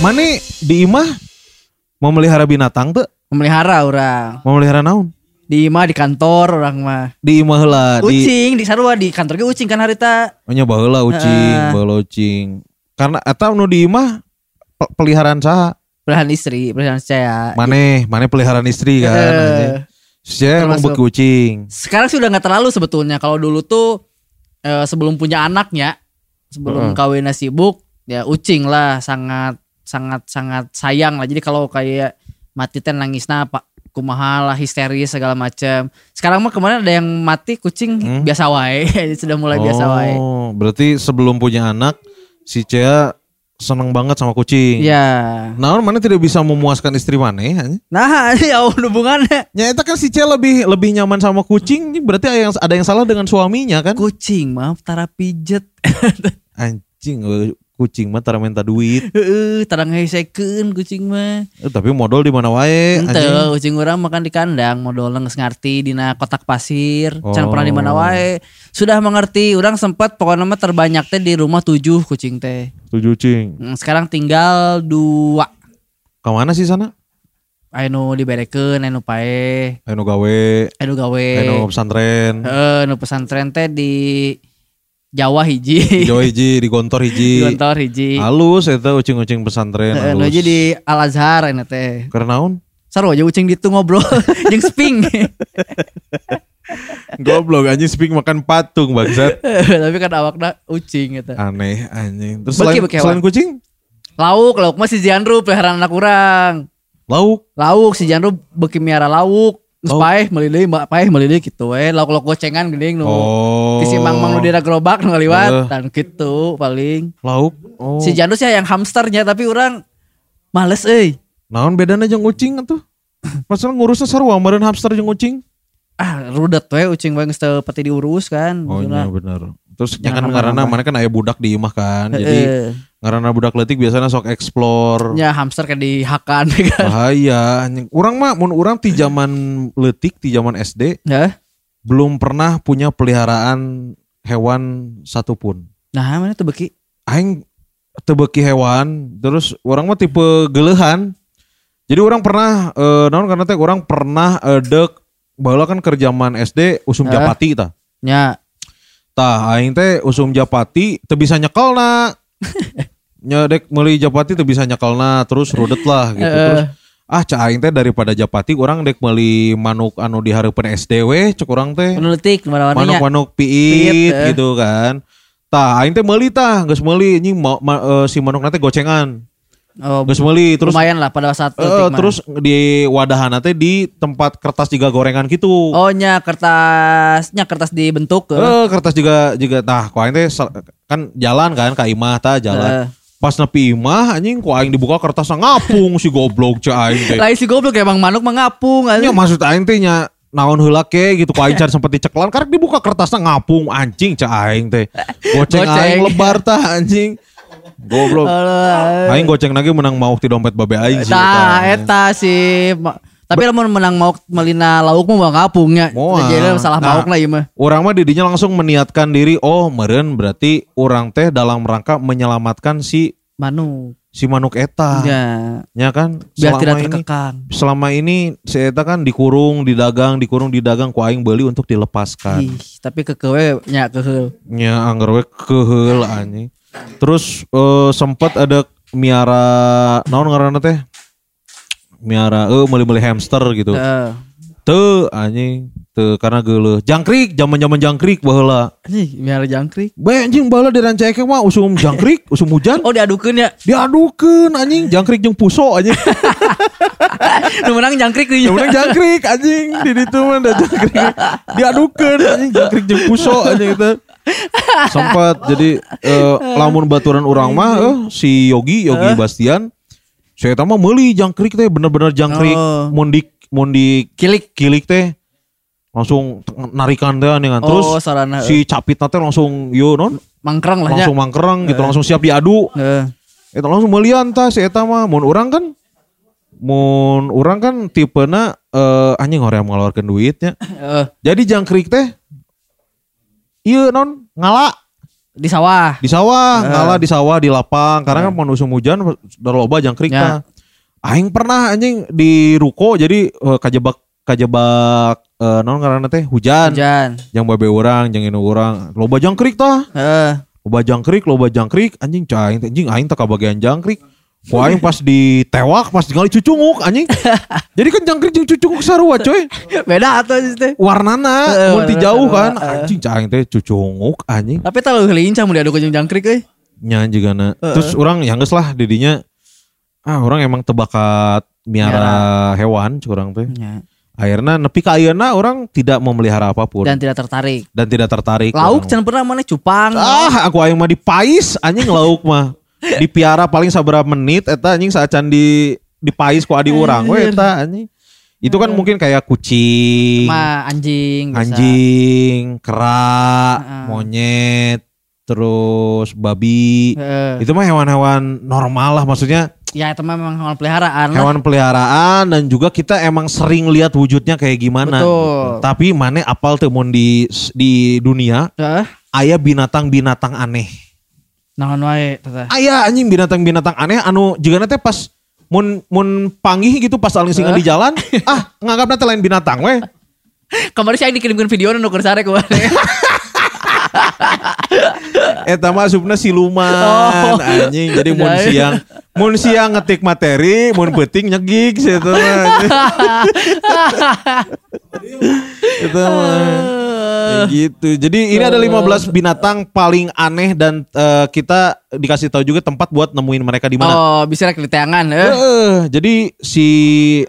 Mana di imah memelihara binatang tuh? Memelihara orang. Memelihara naon? Di imah di kantor orang mah. Di imah di Ucing di sarua di kantor ge ucing kan harita. Oh, nya baheula ucing, baheula ucing. Karena eta nu di imah pe- peliharaan saha? Peliharaan istri, peliharaan saya. Maneh, maneh peliharaan istri kan. Anjing. Saya emang beki ucing. Sekarang sih udah nggak terlalu sebetulnya. Kalau dulu tuh eh, sebelum punya anaknya, sebelum Heeh. kawinnya sibuk, ya ucing lah sangat sangat sangat sayang lah. Jadi kalau kayak mati teh nangisna pak kumaha lah histeris segala macam. Sekarang mah kemarin ada yang mati kucing Hmm. biasa wae, sudah mulai biasa wae. Oh, berarti sebelum punya anak si Cea seneng banget sama kucing. Ya. Naon mana tidak bisa memuaskan istri maneh? anjing? Nah, ya hubungannya. Ya itu kan si Cea lebih lebih nyaman sama kucing, berarti ada yang ada yang salah dengan suaminya kan? Kucing, maaf tara pijet. Anjing, kucing mah tara minta duit. Heeh, tara ngehesekeun kucing mah. Eh, tapi modal di mana wae Ente, anjing. kucing orang makan di kandang, modalnya geus ngarti dina kotak pasir, can Oh. pernah di mana wae. Sudah mengerti, orang sempat pokoknya mah terbanyak teh di rumah tujuh kucing teh. Tujuh cing. Hmm, Sekarang tinggal dua. Ke mana sih sana? Anu diberekeun, anu pae, Ayo gawe, anu gawe. ayo pesantren. Heeh, anu pesantren teh di Jawa hiji. Jawa hiji, di Gontor Di hiji. kantor hiji. Halus eta ucing-ucing pesantren anu halus. hiji di Al Azhar anu teh. Karena? Saru aja ucing ditu ngobrol jeung sping. Goblok anjing speak makan patung bangsat. Tapi kan awakna ucing gitu. Aneh anjing. Terus selain, beki selain kucing, Lauk, lauk mah si Janru peliharaan anak kurang. lauk. Lauk si Janru beki miara lauk. Lauk. paeh deui, mbak paeh deui kitu we. Lauk-lauk gocengan geuning nu. Oh. Di Simang Mang nu dina gerobak nu Eh. ngaliwat dan gitu paling. Lauk. Oh. Si Janru sih yang hamsternya tapi orang males euy. Naon bedana jeung ucing atuh? Masalah ngurusnya sarua meureun hamster jeung ucing. Ah, rudet we ucing we geus teu pati diurus kan. Oh iya Maksudna. bener. Terus jangan nambah-nambah. ngaranna mana kan aya budak di imah kan. Jadi Heeh. ngaranna budak leutik biasanya sok explore. nya hamster kayak dihakan kan. Bahaya. Urang mah mun urang ti zaman leutik ti zaman SD Ya. Belum pernah punya peliharaan hewan satupun. Nah, mana tuh beki? Aing tebeki hewan, terus orang mah tipe gelehan. Jadi orang pernah eh naon karena teh orang pernah eh, dek baheula kan kerjaman SD usum Eh. japati tah. Nya. Tah aing teh usum japati teu bisa nyekelna. Nya dek meuli japati teu bisa nyekelna terus rudet lah gitu. Eh. Terus ah cak aing teh daripada japati orang dek meuli manuk anu di hareupeun SD we cek urang teh. Penulitik warna-warninya. manuk-manuk Piit, piit eh. gitu kan. Tah aing teh meuli tah, geus meuli anjing ma, ma- eh, si manuk teh gocengan. Oh, Geus meuli terus lumayan lah pada saat mah. terus di wadahan teh di tempat kertas juga gorengan gitu. Oh nya kertas nya kertas dibentuk. Eh, kertas juga juga tah ku aing teh kan jalan kan ka imah tah jalan. Eh. Pas nepi imah anjing ku aing dibuka kertasnya ngapung si goblok cek aing teh. Lain si goblok emang manuk mengapung Nya maksud aing teh nya naon heula ke gitu ku aing can sempet diceklan karek dibuka kertasnya ngapung anjing cek aing teh. Goceng Goceng. aing lebar tah anjing. Goblok. Aing goceng lagi menang mau ti dompet babe aing sih. Tah eta sih. Ma- Tapi lamun menang mau melina lauk mau ngapungnya. Moal. Jadi salah Nah. mauk lah ieu mah. Orang mah didinya langsung meniatkan diri, oh meren berarti orang teh dalam rangka menyelamatkan si Manuk. si manuk eta. Ya, Ya kan? biar tidak ini terkekang. selama ini si eta kan dikurung, didagang, dikurung, didagang ku aing beli untuk dilepaskan. Ih, tapi kekewe nya keheul. Nya anggar we keheul anjing. Terus eh, sempat ada miara naon ngaranna teh? Miara eh meuli-meuli hamster gitu. Heeh. Teu anjing, teu karena geuleuh. Jangkrik, zaman-zaman jangkrik baheula. Nih, biar jangkrik. Bae anjing baheula di rancaike mah usum jangkrik, usum hujan. Oh, diadukeun ya. Diadukeun anjing, jangkrik jeung puso anjing. Nu menang jangkrik. Yang menang jangkrik anjing di ditu mah ada jangkrik. Diadukeun anjing jangkrik jeung puso anjing itu. Sempat jadi eh, lamun baturan urang mah eh, si Yogi Yogi Bastian saya mah meuli jangkrik teh bener-bener jangkrik Oh. mun di mun di Kilik. kilik teh langsung narikan teh anjing kan. terus Oh, sarana. si capit teh langsung yo non Mangkrang lah ya. langsung mangkerang gitu langsung siap diadu Heeh. itu langsung melian tah si eta mah mun urang kan mun urang kan tipena eh anjing hoream ngeluarkeun duitnya Heeh. jadi jangkrik teh iya non ngala Di sawah. Di sawah, Eh. ngalah di sawah di lapang karena kan mau musim hujan udah loba jangkrik Ya. tah. Aing pernah anjing di ruko jadi eh, kajebak kajebak eh, naon ngaranna teh hujan. Hujan. Yang babe urang, jeung indung urang. Loba jangkrik tah. Heeh. Loba jangkrik, loba jangkrik, anjing cah anjing aing teh kabagian jangkrik. Ku aing pas ditewak, pas ningali cucunguk anjing. Jadi kan jangkrik jeung cucunguk sarua coy. Beda atau teh. Warnana Eh, mun ti jauh kan eh. anjing cah aing teh cucunguk anjing. Tapi terlalu lincah mau diaduk jeung jangkrik euy. nya juga terus orang yang geus lah didinya ah orang emang tebakat miara hewan curang teh Ya. akhirnya nepi ka ayeuna orang tidak memelihara apa pun Dan dan, tidak tertarik. tidak tertarik Lauk Urang. can pernah mana cupang. ah aku aing mah dipais anjing lauk mah dipiara paling saberapa menit eta anjing saacan di dipais ku adi urang we eta anjing itu kan mungkin kayak kucing Sama anjing. bisa. anjing kera Heeh. monyet terus babi Heeh. itu mah hewan-hewan normal lah maksudnya Ya itu mah memang hewan peliharaan lah. hewan peliharaan dan juga kita emang sering lihat wujudnya kayak gimana. Betul. Tapi mana apal tuh mun di di dunia Heeh. aya binatang-binatang aneh. Naon wae tata. Aya anjing binatang-binatang aneh anu jigana teh pas mun mun panggih gitu pas aling singa di jalan, ah nganggapna teh lain binatang weh. Kemarin saya dikirimkan video nu keur sare kemarin. Eta mah asupna siluman Oh. anjing. Jadi mun Lain. siang mun siang ngetik materi, mun peuting nyegik mah. Itu mah. Kayak gitu. Jadi ini ada 15 binatang paling aneh dan eh, kita dikasih tahu juga tempat buat nemuin mereka di mana. Oh, bisa di tangan eh. Eh, jadi si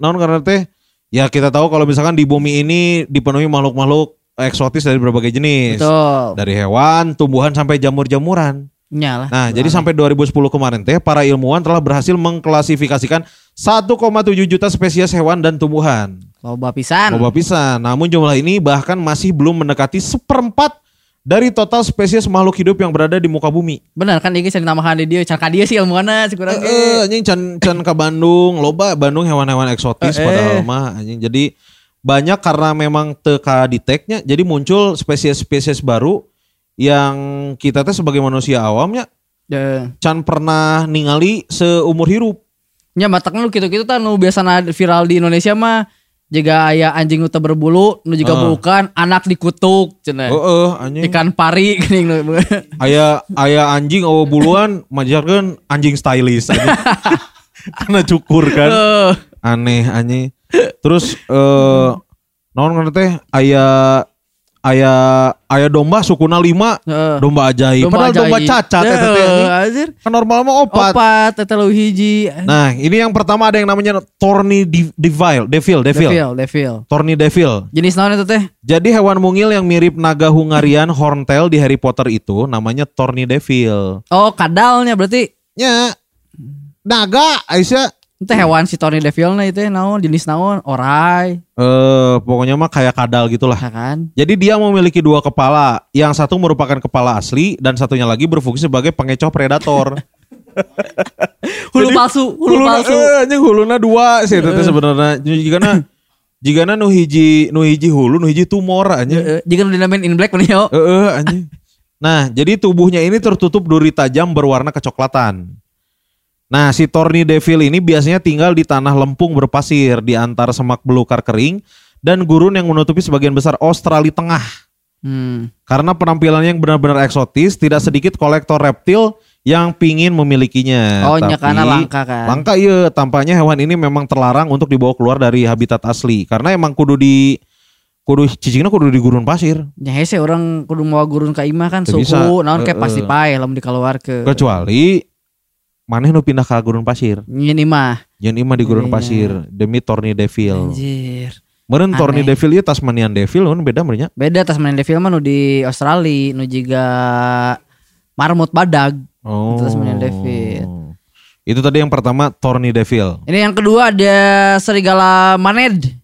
naon karena teh ya kita tahu kalau misalkan di bumi ini dipenuhi makhluk-makhluk eksotis dari berbagai jenis. Betul. Dari hewan, tumbuhan sampai jamur-jamuran. Nyalah. Nah, jadi sampai 2010 kemarin teh para ilmuwan telah berhasil mengklasifikasikan 1,7 juta spesies hewan dan tumbuhan. Loba pisan. Loba pisan. Namun jumlah ini bahkan masih belum mendekati seperempat dari total spesies makhluk hidup yang berada di muka bumi. Benar kan ini cari namahan di dia, cara dia sih ilmuana sih kurang. Eh, anjing can can ke Bandung, loba Bandung hewan-hewan eksotis Eh, padahal eh. mah anjing. Jadi banyak karena memang teka deteknya jadi muncul spesies-spesies baru yang kita teh sebagai manusia awamnya Ya. can pernah ningali seumur hidup. Nya matakna lu gitu-gitu tah nu biasa viral di Indonesia mah juga aya anjing nu berbulu, nu juga Ah. bukan anak dikutuk cenah. Heeh, anjing. Ikan pari geuning nu. Aya aya anjing awa buluan majarkeun anjing stylish anjing. Karena cukur kan. Eh, Aneh anjing. Terus eh naon ngaranna teh aya aya aya domba sukuna lima Heeh. domba ajaib. Padahal domba ajaib. cacat eta teh Heeh, anjing. anjir. Kan normal mah opat. Opat eta hiji. Nah, ini yang pertama ada yang namanya Thorny Div- Devil, Devil, Devil. Devil, devil. Thorny Devil. Jenis naon itu teh? Jadi hewan mungil yang mirip naga Hungarian horntail di Harry Potter itu namanya Thorny Devil. Oh, kadalnya berarti Ya, naga Aisyah. Itu hewan si Tony Devil itu naon jenis naon orai Eh, pokoknya mah kayak kadal gitulah. ya kan Jadi dia memiliki dua kepala. Yang satu merupakan kepala asli dan satunya lagi berfungsi sebagai pengecoh predator. hulu palsu hulu Huluna- palsu Eh, anjing huluna dua sih itu teh sebenarnya. Jika na jika na nu hiji nu hiji hulu nu hiji tumor anjing. Eh, jika nu dinamain in black mana yo Heeh anjing. Nah, jadi tubuhnya ini tertutup duri tajam berwarna kecoklatan. Nah, si Thorny Devil ini biasanya tinggal di tanah lempung berpasir di antara semak belukar kering dan gurun yang menutupi sebagian besar Australia Tengah. hmm. Karena penampilannya yang benar-benar eksotis, tidak sedikit kolektor reptil yang pingin memilikinya. oh nya Tapi- karena langka kan Langka iya, tampaknya hewan ini memang terlarang untuk dibawa keluar dari habitat asli. Karena emang kudu di kudu cicingnya kudu di gurun pasir. nya hese orang kudu mau gurun ka imah kan suhu bisa. naon kayak pasti pae lamun dikeluarkeun Kecuali maneh nu pindah ke gurun pasir. nyeun imah Yang imah di gurun Iya. pasir demi Thorny Devil. anjir Meren. Thorny Devil ieu Tasmanian Devil mun beda merenya. beda Tasmanian Devil mah nu di Australia nu juga marmut badag Oh. Tasmanian Devil. Itu tadi yang pertama Thorny Devil. ini yang kedua ada serigala maned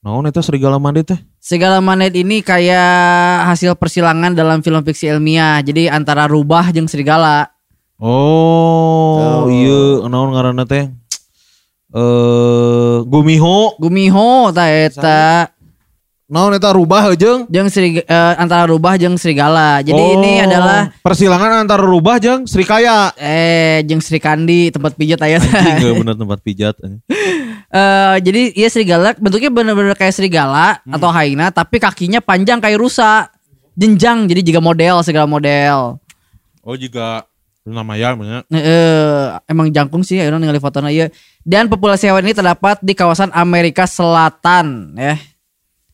Naon eta serigala mandi teh? Serigala Manet ini kayak hasil persilangan dalam film fiksi ilmiah. Jadi antara rubah jeung serigala. Oh, Tuh. iya naon ngaranna teh? Eh, Gumiho. Gumiho ta eta. naon eta rubah jeung Jeung seri, eh, antara rubah jeung serigala. Jadi Oh, ini adalah persilangan antara rubah jeung Srikaya. eh jeung Sri Kandi tempat pijat aya. Anjing bener tempat pijat. Eh jadi iya serigala bentuknya bener-bener kayak serigala Hmm. atau hyena tapi kakinya panjang kayak rusa. Jenjang jadi juga model segala model. Oh juga nama ya bener. Eh, emang jangkung sih ayeuna ningali fotona ieu. Dan populasi hewan ini terdapat di kawasan Amerika Selatan ya.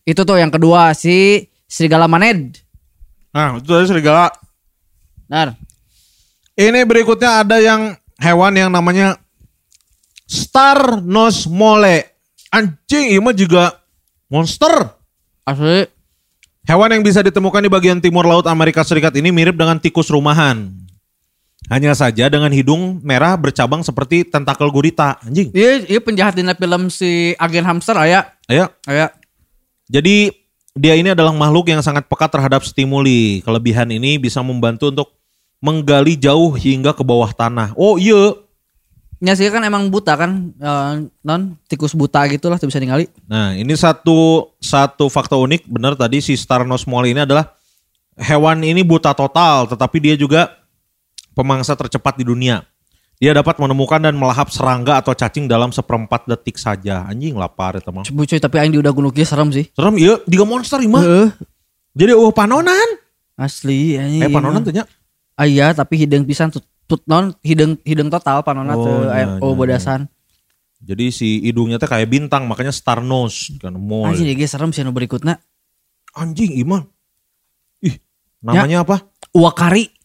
Itu tuh yang kedua si serigala maned. Nah itu tadi serigala. Benar. Ini berikutnya ada yang hewan yang namanya Star Nose Mole. Anjing ini mah juga monster. Asli. Hewan yang bisa ditemukan di bagian timur laut Amerika Serikat ini mirip dengan tikus rumahan. Hanya saja dengan hidung merah bercabang seperti tentakel gurita. Anjing. Iya, iya penjahat di film si agen hamster aya. Ayo. Aya. Jadi dia ini adalah makhluk yang sangat peka terhadap stimuli. Kelebihan ini bisa membantu untuk menggali jauh hingga ke bawah tanah. Oh iya. Ya sih kan emang buta kan eh, non tikus buta gitu lah tuh bisa ningali. Nah ini satu satu fakta unik benar tadi si Starnos Mole ini adalah hewan ini buta total tetapi dia juga pemangsa tercepat di dunia. Dia dapat menemukan dan melahap serangga atau cacing dalam seperempat detik saja. Anjing lapar ya teman. Coba cuy tapi aing di udah gunung serem sih. Serem iya, tiga monster imah. Heeh. Jadi oh panonan. Asli anjing. Eh panonan tuh nya. Ah, iya tapi hidung pisan tut, tut non hidung hidung total panona Oh, teu iya, aya- oh iya, bodasan. Jadi si hidungnya teh kayak bintang makanya star nose kan. Anjing ge serem sih anu berikutna. Anjing Iman. Ih, namanya apa? Wakari.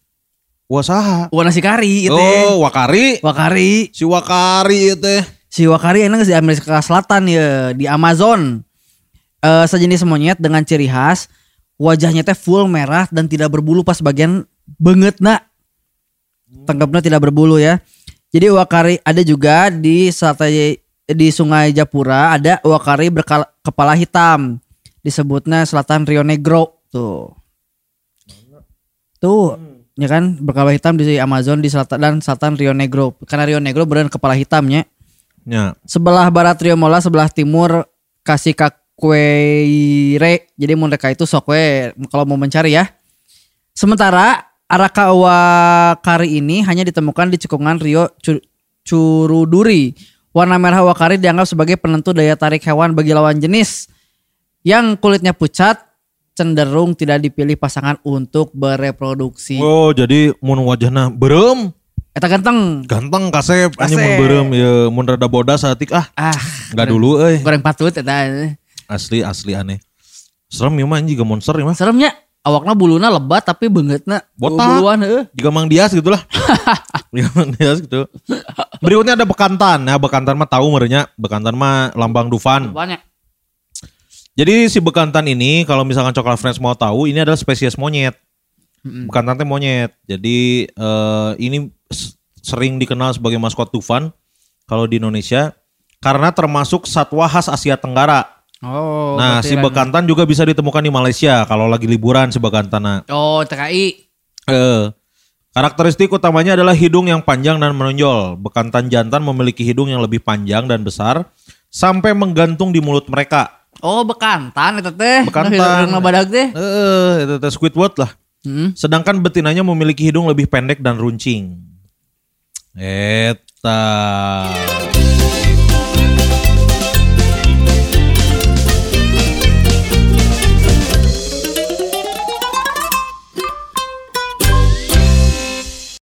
Wasaha. Wah nasi kari itu. Oh, Wakari. Wakari. Si Wakari itu. Si Wakari enak di Amerika Selatan ya di Amazon. Eh sejenis monyet dengan ciri khas wajahnya teh full merah dan tidak berbulu pas bagian banget nak. Tanggapnya tidak berbulu ya. Jadi Wakari ada juga di selatan di Sungai Japura ada Wakari berkepala hitam. Disebutnya selatan Rio Negro tuh. Tuh, ya kan berkepala hitam di Amazon di selatan dan selatan Rio Negro. Karena Rio Negro beneran kepala hitamnya. Ya. Sebelah barat Rio Mola, sebelah timur kasih Kakweire. Jadi mereka itu sokwe kalau mau mencari ya. Sementara Arakawa kari ini hanya ditemukan di cekungan Rio Cu- Curuduri. Warna merah wakari dianggap sebagai penentu daya tarik hewan bagi lawan jenis. Yang kulitnya pucat cenderung tidak dipilih pasangan untuk bereproduksi. Oh, jadi mun wajahna berem, Eta ganteng. ganteng kasep anjing mun berem ya mun rada bodas saeutik ah. Ah, Enggak dulu euy. goreng patut eta. Asli asli aneh. Serem ya mah anjing juga monster ya mah. Seremnya awakna buluna lebat tapi beungeutna Botak. buluan heeh. Juga Mang Dias gitu lah. Juga Mang Dias gitu. Berikutnya ada bekantan. Nah, bekantan mah tahu merenya. Bekantan mah lambang Dufan. Banyak. Jadi si bekantan ini kalau misalkan coklat friends mau tahu ini adalah spesies monyet. Bekantan teh monyet. Jadi eh, ini sering dikenal sebagai maskot Dufan kalau di Indonesia karena termasuk satwa khas Asia Tenggara. Oh. nah, si ran- bekantan juga bisa ditemukan di Malaysia kalau lagi liburan si bekantan. Oh, TKI. Eh, karakteristik utamanya adalah hidung yang panjang dan menonjol. Bekantan jantan memiliki hidung yang lebih panjang dan besar sampai menggantung di mulut mereka. Oh, bekantan eta teh. Bekantan. Badak teh. Eh, itu teh Squidward lah. Hmm. Sedangkan betinanya memiliki hidung lebih pendek dan runcing. Eta.